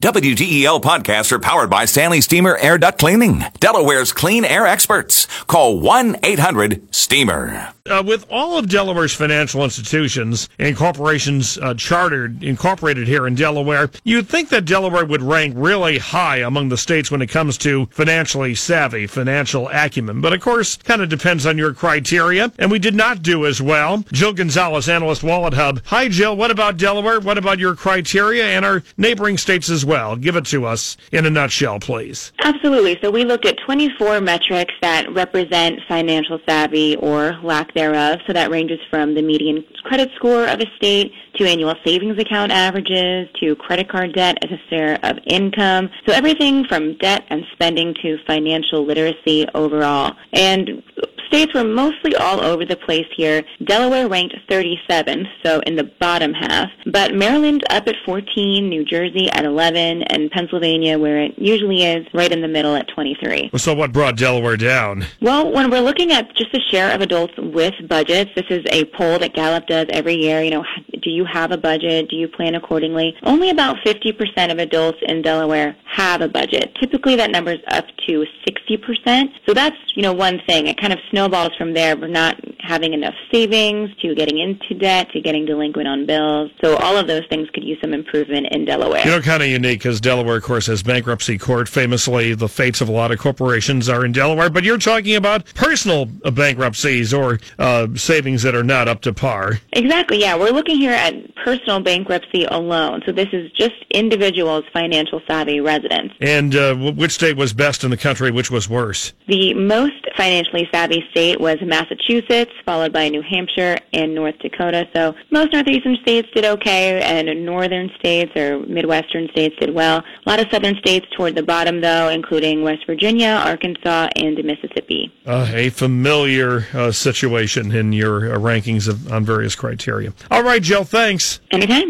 WDEL podcasts are powered by Stanley Steamer Air Duct Cleaning, Delaware's clean air experts. Call 1-800-STEAMER. Uh, with all of Delaware's financial institutions and corporations uh, chartered, incorporated here in Delaware, you'd think that Delaware would rank really high among the states when it comes to financially savvy, financial acumen. But of course, kind of depends on your criteria, and we did not do as well. Jill Gonzalez, analyst, WalletHub. Hi, Jill. What about Delaware? What about your criteria and our neighboring states as well? Give it to us in a nutshell, please. Absolutely. So we looked at 24 metrics that represent financial savvy or lack thereof. So that ranges from the median credit score of a state to annual savings account averages to credit card debt as a share of income. So everything from debt and spending to financial literacy overall. And states were mostly all over the place here. Delaware ranked 37th, so in the bottom half, but Maryland up at 14, New Jersey at 11, and Pennsylvania, where it usually is, right in the middle at 23. So what brought Delaware down? Well, when we're looking at just the share of adults with budgets, this is a poll that Gallup does every year. You know, do you have a budget? Do you plan accordingly? Only about 50% of adults in Delaware have a budget. Typically that number is up to 60%. So that's, you know, one thing. It kind of snowballs from there. We're not having enough savings to getting into debt to getting delinquent on bills. So all of those things could use some improvement in Delaware. You know, kind of unique because Delaware, of course, has bankruptcy court. Famously, the fates of a lot of corporations are in Delaware. But you're talking about personal bankruptcies or uh, savings that are not up to par. Exactly. Yeah, we're looking here at personal bankruptcy alone. So this is just individuals, financial savvy residents. And uh, which state was best in the country? Which was worse? The most financially savvy state was Massachusetts, followed by New Hampshire and North Dakota. So most northeastern states did okay, and northern states or midwestern states did well. A lot of southern states toward the bottom, though, including West Virginia, Arkansas, and Mississippi. Uh, a familiar uh, situation in your uh, rankings of, on various criteria. All right, Jill, thanks. Anytime.